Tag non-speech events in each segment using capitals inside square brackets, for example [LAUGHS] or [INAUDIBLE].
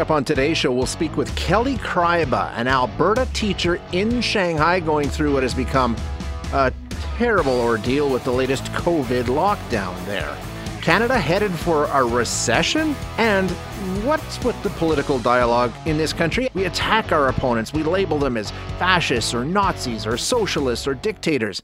Coming up on today's show, we'll speak with Kelly Kreiba, an Alberta teacher in Shanghai going through what has become a terrible ordeal with the latest COVID lockdown there. Canada headed for a recession? And what's with the political dialogue in this country? We attack our opponents, we label them as fascists or Nazis or socialists or dictators.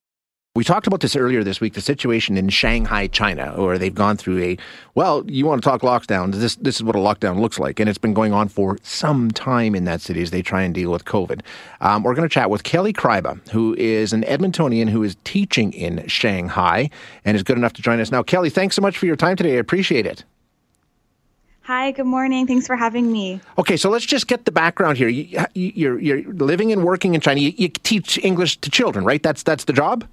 We talked about this earlier this week, the situation in Shanghai, China, where they've gone through a, well, you want to talk lockdown, this, this is what a lockdown looks like. And it's been going on for some time in that city as they try and deal with COVID. Um, we're going to chat with Kelly Kreiba, who is an Edmontonian who is teaching in Shanghai and is good enough to join us now. Kelly, thanks so much for your time today. I appreciate it. Hi, good morning. Thanks for having me. Okay, so let's just get the background here. You, are you're, you're living and working in China. You, you teach English to children, right? That's that's the job.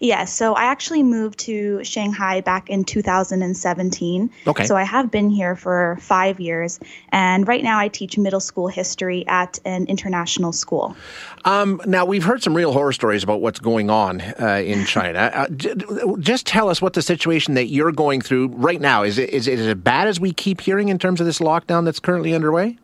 Yeah, so I actually moved to Shanghai back in 2017. Okay. So I have been here for five years, and right now I teach middle school history at an international school. Um, now we've heard some real horror stories about what's going on uh, in China. Uh, just tell us what the situation that you're going through right now is. It, is it as bad as we keep hearing in terms of this lockdown that's currently underway?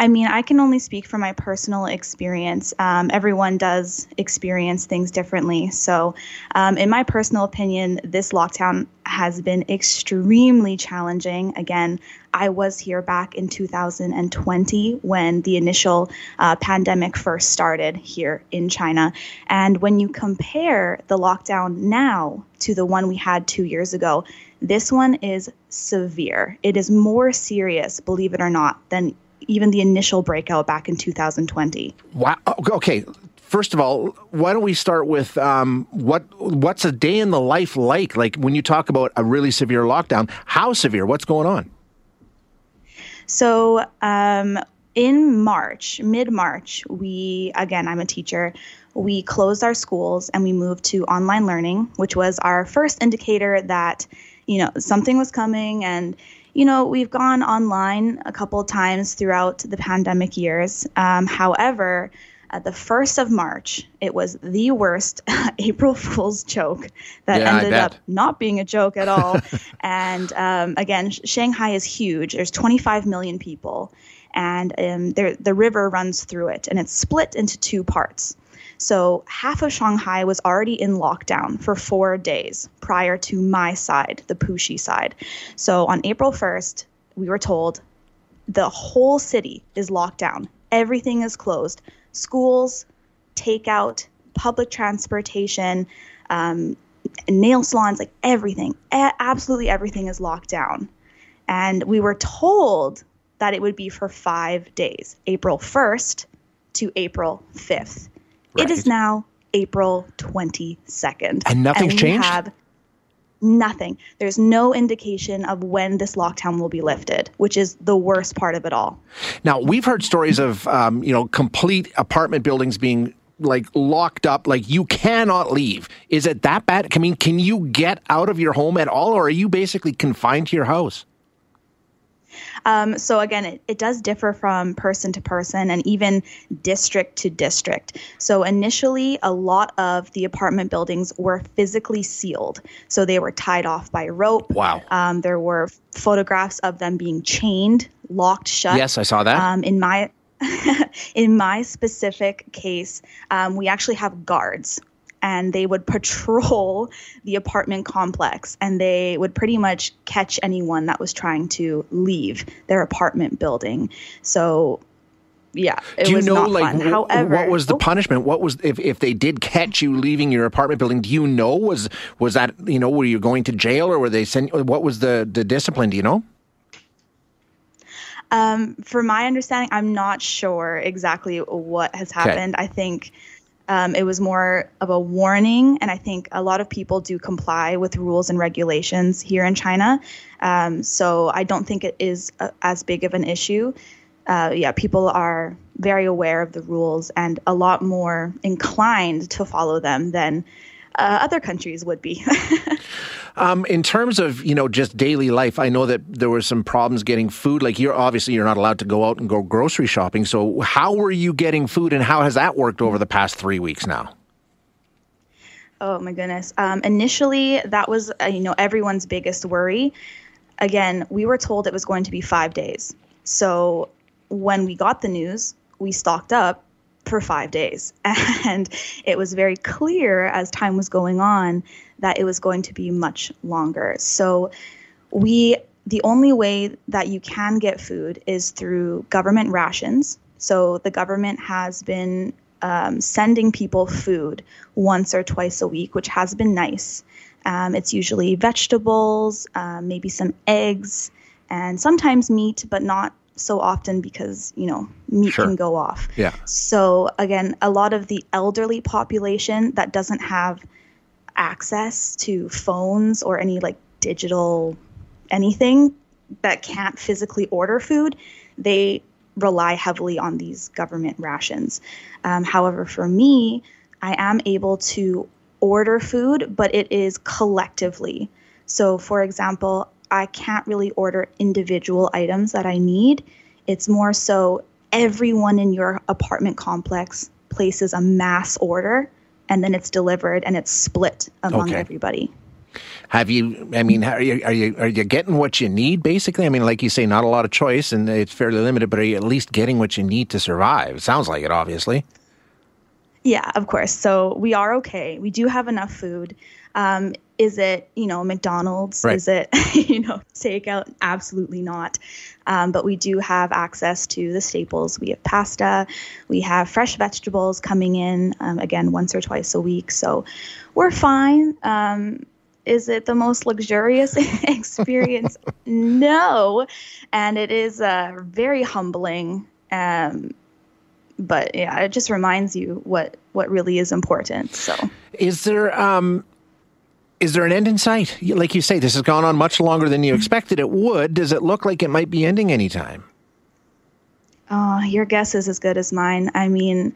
I mean, I can only speak from my personal experience. Um, everyone does experience things differently. So, um, in my personal opinion, this lockdown has been extremely challenging. Again, I was here back in 2020 when the initial uh, pandemic first started here in China. And when you compare the lockdown now to the one we had two years ago, this one is severe. It is more serious, believe it or not, than even the initial breakout back in 2020. Wow. Okay. First of all, why don't we start with um, what what's a day in the life like? Like when you talk about a really severe lockdown, how severe? What's going on? So um, in March, mid March, we again, I'm a teacher. We closed our schools and we moved to online learning, which was our first indicator that you know something was coming and you know, we've gone online a couple times throughout the pandemic years. Um, however, at the 1st of March, it was the worst [LAUGHS] April Fool's joke that yeah, ended up not being a joke at all. [LAUGHS] and um, again, Shanghai is huge. There's 25 million people, and um, there, the river runs through it, and it's split into two parts. So half of Shanghai was already in lockdown for four days prior to my side, the Puxi side. So on April 1st, we were told the whole city is locked down. Everything is closed. Schools, takeout, public transportation, um, nail salons, like everything, a- absolutely everything is locked down. And we were told that it would be for five days, April 1st to April 5th. Right. It is now April 22nd. And nothing's and changed? Have nothing. There's no indication of when this lockdown will be lifted, which is the worst part of it all. Now, we've heard stories of, um, you know, complete apartment buildings being like locked up like you cannot leave is it that bad i mean can you get out of your home at all or are you basically confined to your house um, so again, it, it does differ from person to person and even district to district. So initially, a lot of the apartment buildings were physically sealed. So they were tied off by rope. Wow. Um, there were photographs of them being chained, locked shut. Yes, I saw that. Um, in my [LAUGHS] in my specific case, um, we actually have guards and they would patrol [LAUGHS] the apartment complex and they would pretty much catch anyone that was trying to leave their apartment building. So yeah, do you know like fun. However, what was the oh, punishment? What was if if they did catch you leaving your apartment building? Do you know was was that you know were you going to jail or were they sent? What was the the discipline? Do you know? Um, for my understanding, I'm not sure exactly what has happened. Okay. I think Um, it was more of a warning, and I think a lot of people do comply with rules and regulations here in China. Um, so I don't think it is a, as big of an issue. Uh, yeah, people are very aware of the rules and a lot more inclined to follow them than uh, other countries would be. [LAUGHS] um, in terms of you know just daily life, I know that there were some problems getting food. Like you're obviously you're not allowed to go out and go grocery shopping. So how were you getting food, and how has that worked over the past three weeks now? Oh my goodness! Um, initially, that was uh, you know everyone's biggest worry. Again, we were told it was going to be five days. So when we got the news, we stocked up for five days. [LAUGHS] And it was very clear as time was going on that it was going to be much longer. So we the only way that you can get food is through government rations. So the government has been um, sending people food once or twice a week, which has been nice. Um, it's usually vegetables, uh, maybe some eggs, and sometimes meat, but not so often because you know meat sure. can go off. Yeah. So again, a lot of the elderly population that doesn't have access to phones or any like digital anything that can't physically order food, they rely heavily on these government rations. Um, however, for me, I am able to order food, but it is collectively. So, for example, I can't really order individual items that I need. It's more so everyone in your apartment complex places a mass order and then it's delivered and it's split among okay. everybody. Have you? I mean, are you, are you are you getting what you need? Basically, I mean, like you say, not a lot of choice, and it's fairly limited. But are you at least getting what you need to survive? It sounds like it, obviously. Yeah, of course. So we are okay. We do have enough food. Um, is it, you know, McDonald's? Right. Is it, [LAUGHS] you know, takeout? Absolutely not. Um, but we do have access to the staples. We have pasta. We have fresh vegetables coming in, um, again, once or twice a week. So we're fine. Um, is it the most luxurious [LAUGHS] experience? [LAUGHS] no. And it is uh, very humbling. Um, but yeah, it just reminds you what what really is important. So, is there um, is there an end in sight? Like you say, this has gone on much longer than you expected it would. Does it look like it might be ending anytime? Oh, your guess is as good as mine. I mean,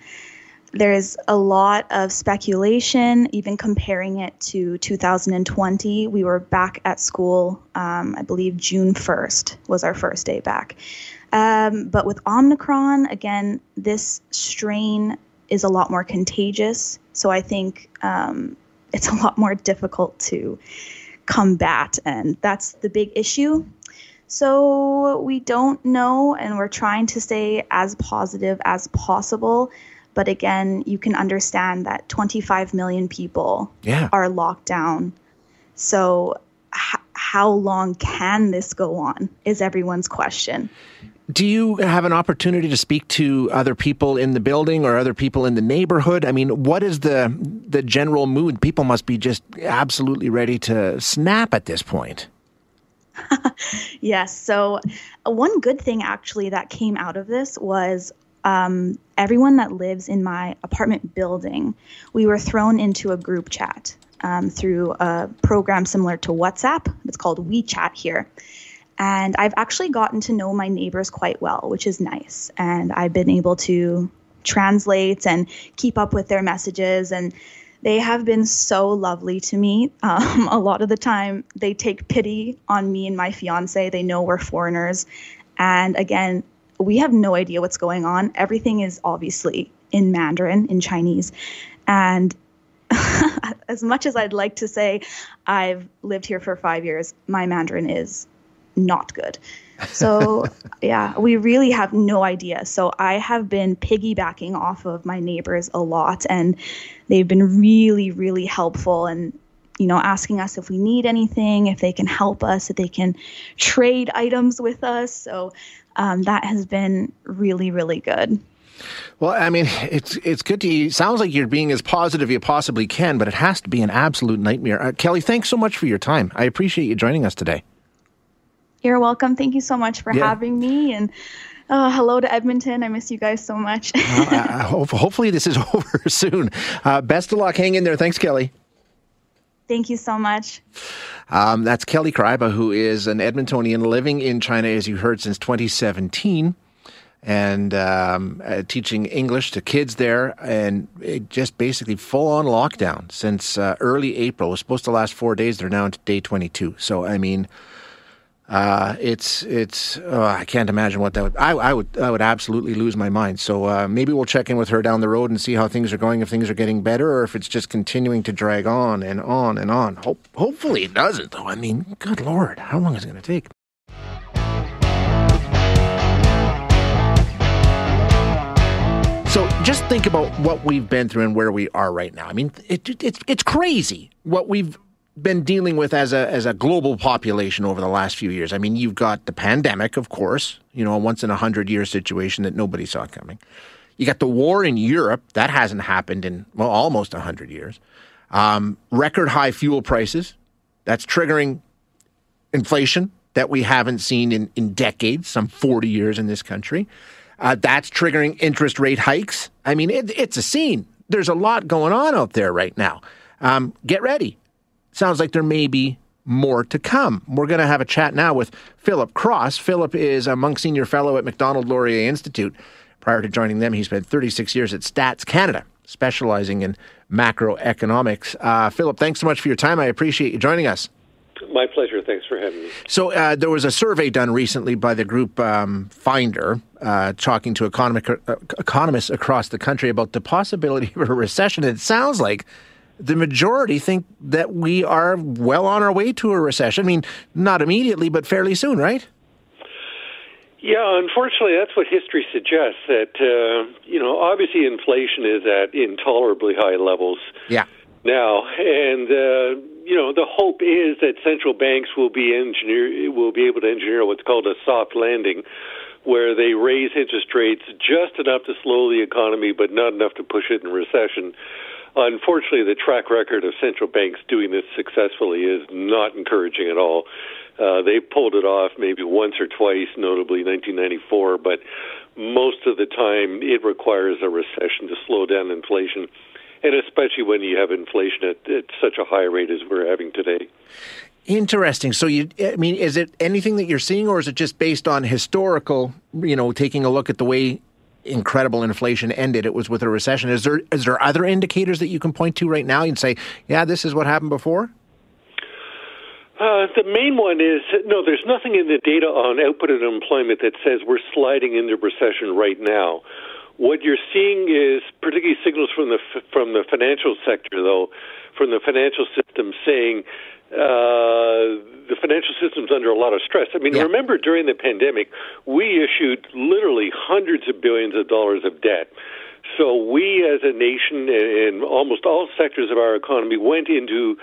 there's a lot of speculation, even comparing it to 2020. We were back at school, um, I believe June 1st was our first day back. Um, but with Omicron, again, this strain is a lot more contagious. So I think um, it's a lot more difficult to combat. And that's the big issue. So we don't know, and we're trying to stay as positive as possible. But again, you can understand that 25 million people yeah. are locked down. So, h- how long can this go on? Is everyone's question. Do you have an opportunity to speak to other people in the building or other people in the neighborhood? I mean, what is the the general mood? People must be just absolutely ready to snap at this point. [LAUGHS] yes. So, uh, one good thing actually that came out of this was um, everyone that lives in my apartment building, we were thrown into a group chat um, through a program similar to WhatsApp. It's called WeChat here. And I've actually gotten to know my neighbors quite well, which is nice. And I've been able to translate and keep up with their messages. And they have been so lovely to me. [LAUGHS] Um, a lot of the time, they take pity on me and my fiance. They know we're foreigners. And again, we have no idea what's going on. Everything is obviously in Mandarin, in Chinese. And [LAUGHS] as much as I'd like to say I've lived here for five years, my Mandarin is not good. So, [LAUGHS] yeah, we really have no idea. So, I have been piggybacking off of my neighbors a lot, and they've been really, really helpful and you know, asking us if we need anything, if they can help us, if they can trade items with us. So um, that has been really, really good. Well, I mean, it's it's good to. It sounds like you're being as positive you possibly can, but it has to be an absolute nightmare. Uh, Kelly, thanks so much for your time. I appreciate you joining us today. You're welcome. Thank you so much for yeah. having me. And Uh, hello to Edmonton. I miss you guys so much. [LAUGHS] uh, hopefully, this is [LAUGHS] over soon. Uh, best of luck. Hang in there. Thanks, Kelly. Thank you so much. Um, that's Kelly Kreiba, who is an Edmontonian living in China, as you heard, since 2017 and um, uh, teaching English to kids there, and just basically full on lockdown since uh, early April. It was supposed to last four days. They're now into day 22. So, I mean, uh, it's it's oh, I can't imagine what that would I, I would I would absolutely lose my mind. So uh, maybe we'll check in with her down the road and see how things are going. If things are getting better, or if it's just continuing to drag on and on and on. Hope, hopefully it doesn't, though. I mean, good lord, how long is it going to take? So just think about what we've been through and where we are right now. I mean, it, it's it's crazy what we've been dealing with as a as a global population over the last few years. I mean, you've got the pandemic, of course, you know, a once in a hundred year situation that nobody saw coming. You got the war in Europe that hasn't happened in well almost a hundred years. Um, record high fuel prices that's triggering inflation that we haven't seen in, in decades, some 40 years in this country. Uh, that's triggering interest rate hikes. I mean, it, it's a scene. There's a lot going on out there right now. Um, get ready. Sounds like there may be more to come. We're going to have a chat now with Philip Cross. Philip is a Munk Senior Fellow at Macdonald Laurier Institute. Prior to joining them, he spent 36 years at Stats Canada, specializing in macroeconomics. Uh, Philip, thanks so much for your time. I appreciate you joining us. My pleasure. Thanks for having me. So, uh, there was a survey done recently by the group um, Finder, uh, talking to economic, uh, economists across the country about the possibility of a recession. It sounds like the majority think that we are well on our way to a recession. I mean, not immediately, but fairly soon, right? Yeah, unfortunately, that's what history suggests. That uh, you know, obviously, inflation is at intolerably high levels. Yeah. Now, and uh, you know, the hope is that central banks will be engineer will be able to engineer what's called a soft landing, where they raise interest rates just enough to slow the economy, but not enough to push it in recession. Unfortunately, the track record of central banks doing this successfully is not encouraging at all. Uh, they pulled it off maybe once or twice, notably 1994, but most of the time it requires a recession to slow down inflation, and especially when you have inflation at, at such a high rate as we're having today. Interesting. So, you, I mean, is it anything that you're seeing, or is it just based on historical, you know, taking a look at the way incredible inflation ended, it was with a recession. Is there is there other indicators that you can point to right now and say, yeah, this is what happened before? Uh, the main one is no. There's nothing in the data on output and employment that says we're sliding into recession right now. What you're seeing is particularly signals from the from the financial sector, though, from the financial system saying uh, the financial system's under a lot of stress. I mean, yeah. remember during the pandemic, we issued literally hundreds of billions of dollars of debt. So we, as a nation, in almost all sectors of our economy, went into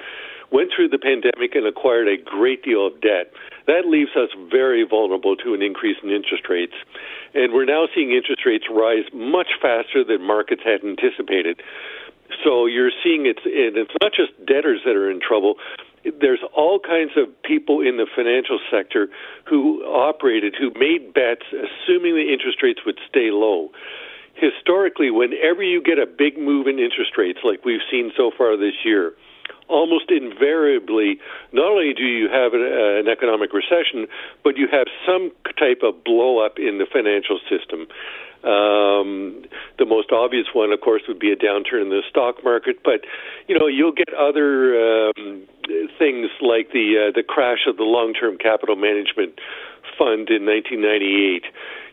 went through the pandemic and acquired a great deal of debt. That leaves us very vulnerable to an increase in interest rates. And we're now seeing interest rates rise much faster than markets had anticipated. So you're seeing it's and it's not just debtors that are in trouble, there's all kinds of people in the financial sector who operated, who made bets assuming the interest rates would stay low. Historically, whenever you get a big move in interest rates, like we've seen so far this year, almost invariably, not only do you have an, uh, economic recession, but you have some type of blow up in the financial system. Um, the most obvious one, of course, would be a downturn in the stock market, but you know you'll get other um, things like the uh, the crash of the long-term capital management fund in 1998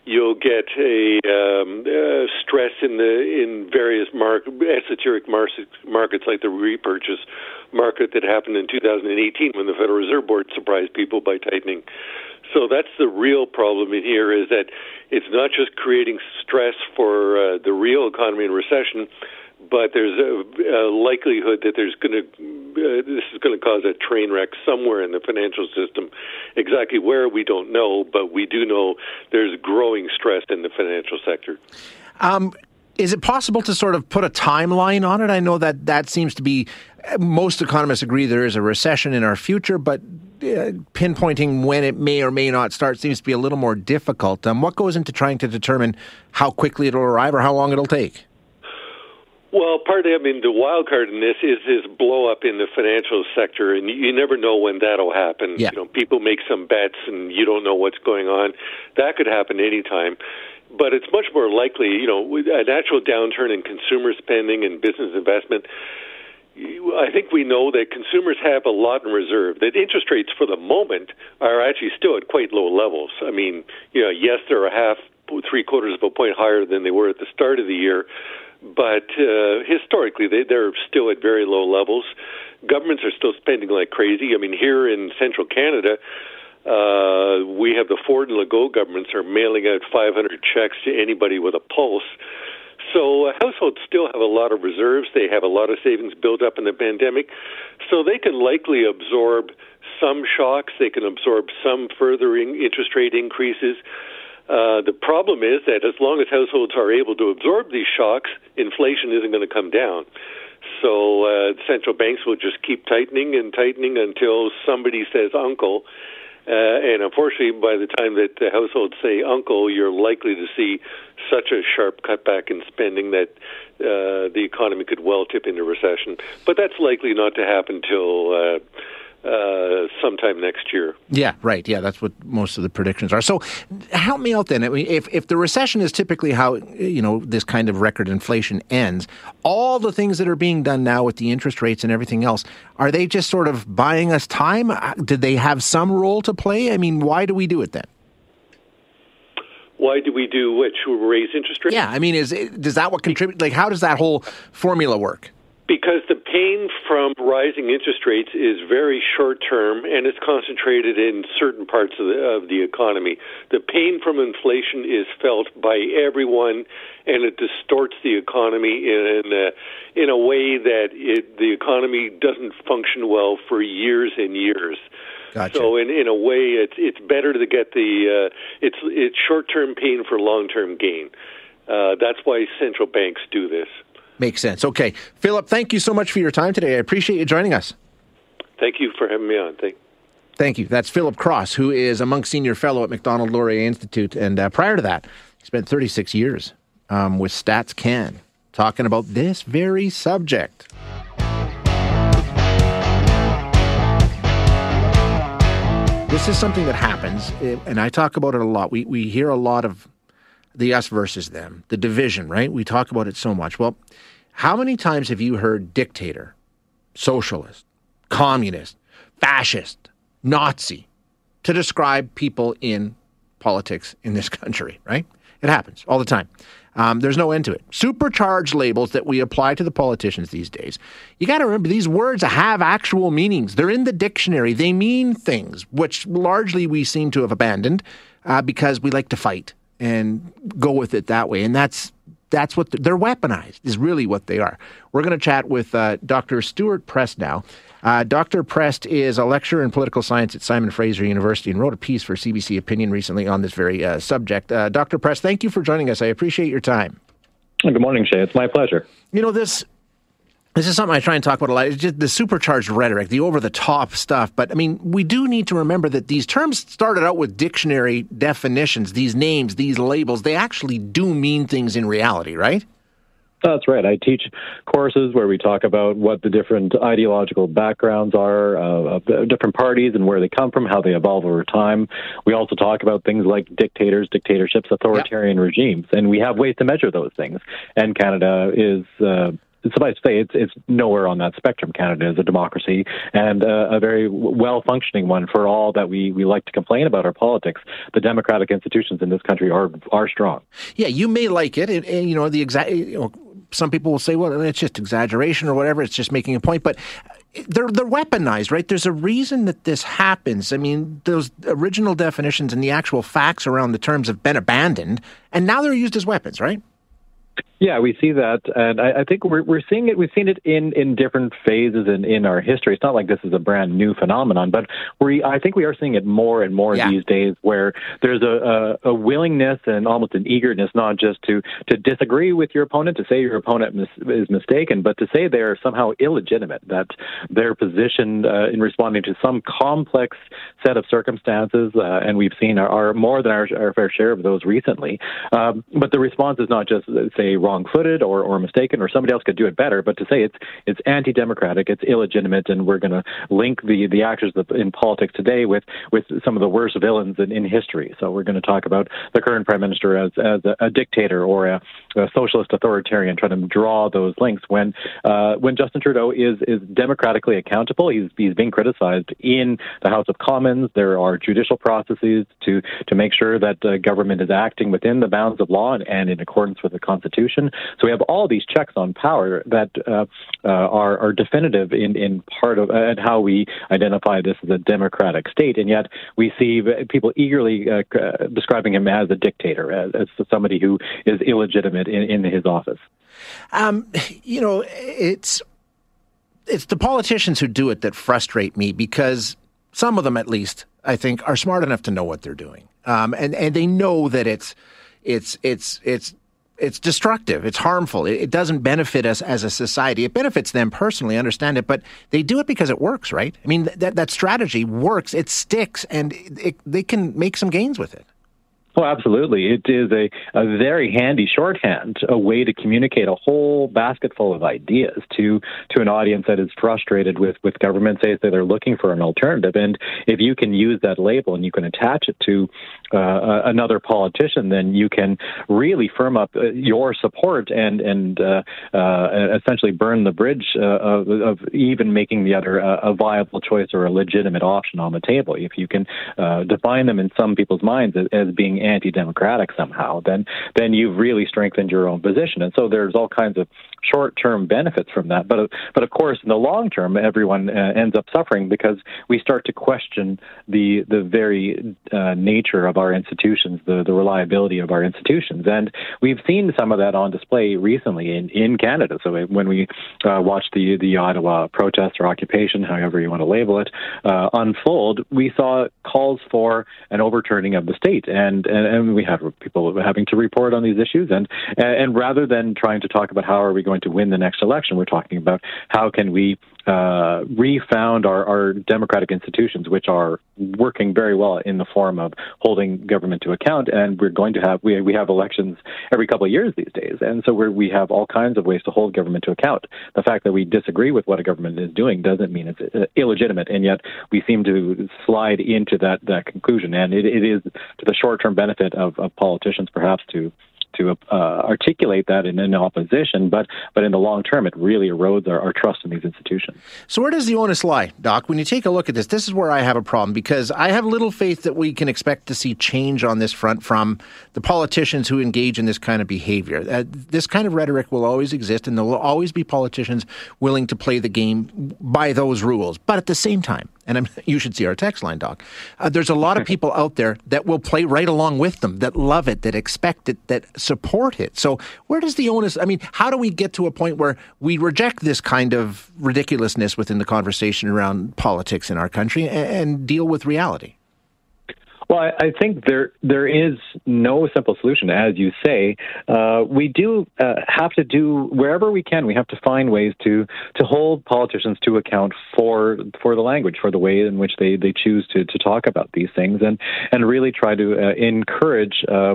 you'll get a um, uh, stress in the in various market, esoteric markets like the repurchase market that happened in 2018 when the Federal Reserve Board surprised people by tightening. So that's the real problem in here is that it's not just creating stress for uh, the real economy in recession, but there's a, a likelihood that there's going to uh, this is going to cause a train wreck somewhere in the financial system. Exactly where we don't know, but we do know there's growing stress in the financial sector. Um, is it possible to sort of put a timeline on it? I know that that seems to be most economists agree there is a recession in our future, but uh, pinpointing when it may or may not start seems to be a little more difficult. Um, what goes into trying to determine how quickly it'll arrive or how long it'll take? Well, part of I mean the wild card in this is this blow up in the financial sector, and you never know when that'll happen. Yeah. You know, people make some bets, and you don't know what's going on. That could happen anytime. But it's much more likely, you know, a natural downturn in consumer spending and business investment. I think we know that consumers have a lot in reserve. That interest rates, for the moment, are actually still at quite low levels. I mean, you know, yes, they're a half, three quarters of a point higher than they were at the start of the year but uh, historically they, they're still at very low levels. Governments are still spending like crazy. I mean, here in central Canada, uh, we have the Ford and Legault governments are mailing out 500 checks to anybody with a pulse. So uh, households still have a lot of reserves. They have a lot of savings built up in the pandemic, so they can likely absorb some shocks. They can absorb some further in- interest rate increases. Uh, the problem is that as long as households are able to absorb these shocks, inflation isn't going to come down. So uh, central banks will just keep tightening and tightening until somebody says uncle. Uh, and unfortunately, by the time that the households say uncle, you're likely to see such a sharp cutback in spending that uh, the economy could well tip into recession. But that's likely not to happen till. Uh, uh, sometime next year. Yeah, right. Yeah, that's what most of the predictions are. So, help me out then. I mean, if if the recession is typically how you know this kind of record inflation ends, all the things that are being done now with the interest rates and everything else, are they just sort of buying us time? Uh, did they have some role to play? I mean, why do we do it then? Why do we do which We raise interest rates? Yeah, I mean, is does that what contribute? Like, how does that whole formula work? Because the pain from rising interest rates is very short term and it's concentrated in certain parts of the, of the economy. The pain from inflation is felt by everyone and it distorts the economy in, a, in a way that it, the economy doesn't function well for years and years. Gotcha. So in in a way, it's it's better to get the uh, it's it's short term pain for long term gain. Uh, that's why central banks do this. Makes sense. Okay. Philip, thank you so much for your time today. I appreciate you joining us. Thank you for having me on. Thank Thank you. That's Philip Cross, who is a Munk Senior Fellow at Macdonald Laurier Institute. And uh, prior to that, he spent 36 years um, with Stats Can talking about this very subject. This is something that happens, eh, and I talk about it a lot. We, we hear a lot of the us versus them, the division, right? We talk about it so much. Well, how many times have you heard dictator, socialist, communist, fascist, Nazi to describe people in politics in this [LAUGHS] country, right? It happens all the time. Um, there's no end to it. Supercharged labels that we apply to the politicians these days. You got to remember these words have actual meanings. They're in the dictionary. They mean things, which largely we seem to have abandoned uh, because we like to fight and go with it that way. And that's that's what they're weaponized is really what they are. We're going to chat with uh, Dr. Stewart Prest now. Uh, Dr. Prest is a lecturer in political science at Simon Fraser University and wrote a piece for CBC Opinion recently on this very uh, subject. Uh, Dr. Prest, thank you for joining us. I appreciate your time. Good morning, Shay. It's my pleasure. You know, this this is something I try and talk about a lot. It's just the supercharged rhetoric, the over the top stuff. But I mean, we do need to remember that these terms started out with dictionary definitions, these names, these labels, they actually do mean things in reality, right? That's right. I teach courses where we talk about what the different ideological backgrounds are uh, of different parties and where they come from, how they evolve over time. We also talk about things like dictators, dictatorships, authoritarian yep. regimes, and we have ways to measure those things. And Canada is uh, suffice to say, it's it's nowhere on that spectrum. Canada is a democracy and uh, a very well functioning one. For all that we, we like to complain about our politics, the democratic institutions in this country are are strong. Yeah, you may like it, and, and you know the exact. You know, some people will say, "Well, it's just exaggeration or whatever. It's just making a point," but they're they're weaponized, right? There's a reason that this happens. I mean, those original definitions and the actual facts around the terms have been abandoned, and now they're used as weapons, right? Yeah, we see that, and I, I think we're we're seeing it. We've seen it in in different phases in in our history. It's not like this is a brand new phenomenon, but we I think we are seeing it more and more yeah. these days, where there's a, a, a willingness and almost an eagerness not just to to disagree with your opponent, to say your opponent mis- is mistaken, but to say they are somehow illegitimate, that their position uh, in responding to some complex set of circumstances, uh, and we've seen are, are more than our, our, fair share of those recently. Um, but the response is not just say wrong-footed or, or mistaken, or somebody else could do it better. But to say it's it's anti-democratic, it's illegitimate, and we're going to link the the actors in politics today with with some of the worst villains in, in history. So we're going to talk about the current prime minister as as a, a dictator or a, a, socialist authoritarian, trying to draw those links. When uh, when Justin Trudeau is is democratically accountable, he's he's being criticized in the House of Commons. There are judicial processes to to make sure that uh, government is acting within the bounds of law and, and in accordance with the Constitution. So we have all these checks on power that uh, uh, are, are definitive in, in part of and how we identify this as a democratic state. And yet we see people eagerly uh, describing him as a dictator, as, as somebody who is illegitimate in, in his office. Um, you know, it's it's the politicians who do it that frustrate me because some of them, at least, I think, are smart enough to know what they're doing, um, and and they know that it's it's it's it's it's destructive. It's harmful. It, it, doesn't benefit us as a society. It benefits them personally, understand it, but they do it because it works, right? I mean, that that strategy works. It sticks, and it, they can make some gains with it. Oh, absolutely. It is a, a very handy shorthand, a way to communicate a whole basket full of ideas to, to an audience that is frustrated with, with government, say that they're looking for an alternative. And if you can use that label and you can attach it to uh, another politician, then you can really firm up uh, your support and, and uh, uh, essentially burn the bridge uh, of, of, even making the other a viable choice or a legitimate option on the table. If you can uh, define them in some people's minds as, as being anti-democratic somehow, then then you've really strengthened your own position. And so there's all kinds of short-term benefits from that. But but of course, in the long term, everyone uh, ends up suffering because we start to question the the very uh, nature of our institutions, the the reliability of our institutions, and we've seen some of that on display recently in in Canada. So when we uh, watched the the Ottawa protest or occupation, however you want to label it, uh, unfold, we saw calls for an overturning of the state, and and, and we have people having to report on these issues, and and rather than trying to talk about how are we going to win the next election, we're talking about how can we uh, refound our, our democratic institutions, which are working very well in the form of holding government to account. And we're going to have we we have elections every couple of years these days, and so we we have all kinds of ways to hold government to account. The fact that we disagree with what a government is doing doesn't mean it's uh, illegitimate, and yet we seem to slide into that that conclusion. And it, it is to the short term benefit of, of politicians, perhaps to to uh, articulate that in, in opposition, but but in the long term, it really erodes our, our trust in these institutions. So where does the onus lie, Doc? When you take a look at this, this is where I have a problem because I have little faith that we can expect to see change on this front from the politicians who engage in this kind of behavior. Uh, this kind of rhetoric will always exist, and there will always be politicians willing to play the game by those rules. But at the same time, and I'm, [LAUGHS] you should see our text line, Doc. Uh, there's a lot of [LAUGHS] people out there that will play right along with them, that love it, that expect it, that support it. So where does the onus? I mean, how do we get to a point where we reject this kind of ridiculousness within the conversation around politics in our country and, and deal with reality? Well, I, think there there is no simple solution, as you say. Uh, we do uh, have to do wherever we can. We have to find ways to to hold politicians to account for for the language, for the way in which they, they choose to, to talk about these things, and and really try to uh, encourage uh,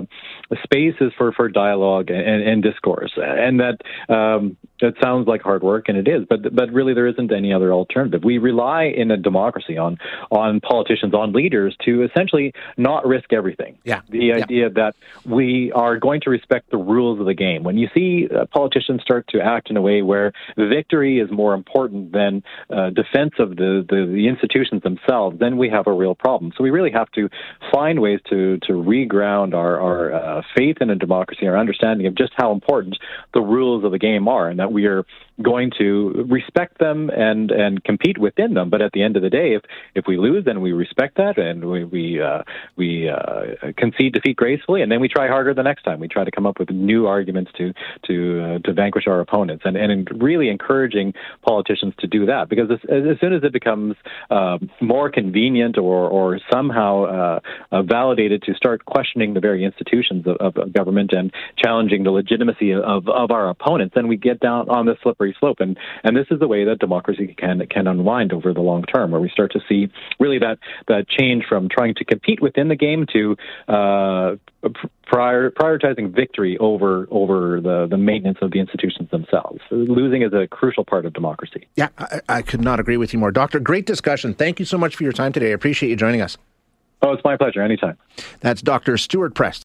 spaces for, for dialogue and, and discourse. And that um, sounds like hard work, and it is, but but really there isn't any other alternative. We rely in a democracy on on politicians, on leaders to essentially not risk everything. Yeah. The yeah. idea that we are going to respect the rules of the game. When you see uh, politicians start to act in a way where victory is more important than uh, defense of the, the, the institutions themselves, then we have a real problem. So we really have to find ways to to reground our our uh, faith in a democracy, our understanding of just how important the rules of the game are, and that we are going to respect them and and compete within them. But at the end of the day, if if we lose, then we respect that and we we uh, we uh, concede defeat gracefully, and then we try harder the next time. We try to come up with new arguments to to uh, to vanquish our opponents, and and really encouraging politicians to do that because as, as soon as it becomes uh, more convenient or or somehow uh, uh, validated to start questioning the very institutions of, of government and challenging the legitimacy of, of our opponents, then we get down on the slippery slope. And and this is the way that democracy can can unwind over the long term, where we start to see really that that change from trying to compete within the game to uh, prior, prioritizing victory over over the, the maintenance of the institutions themselves. Losing is a crucial part of democracy. Yeah, I, I could not agree with you more, Doctor. Great discussion. Thank you so much for your time today. I appreciate you joining us. Oh, it's my pleasure. Anytime. That's Dr. Stewart Prest.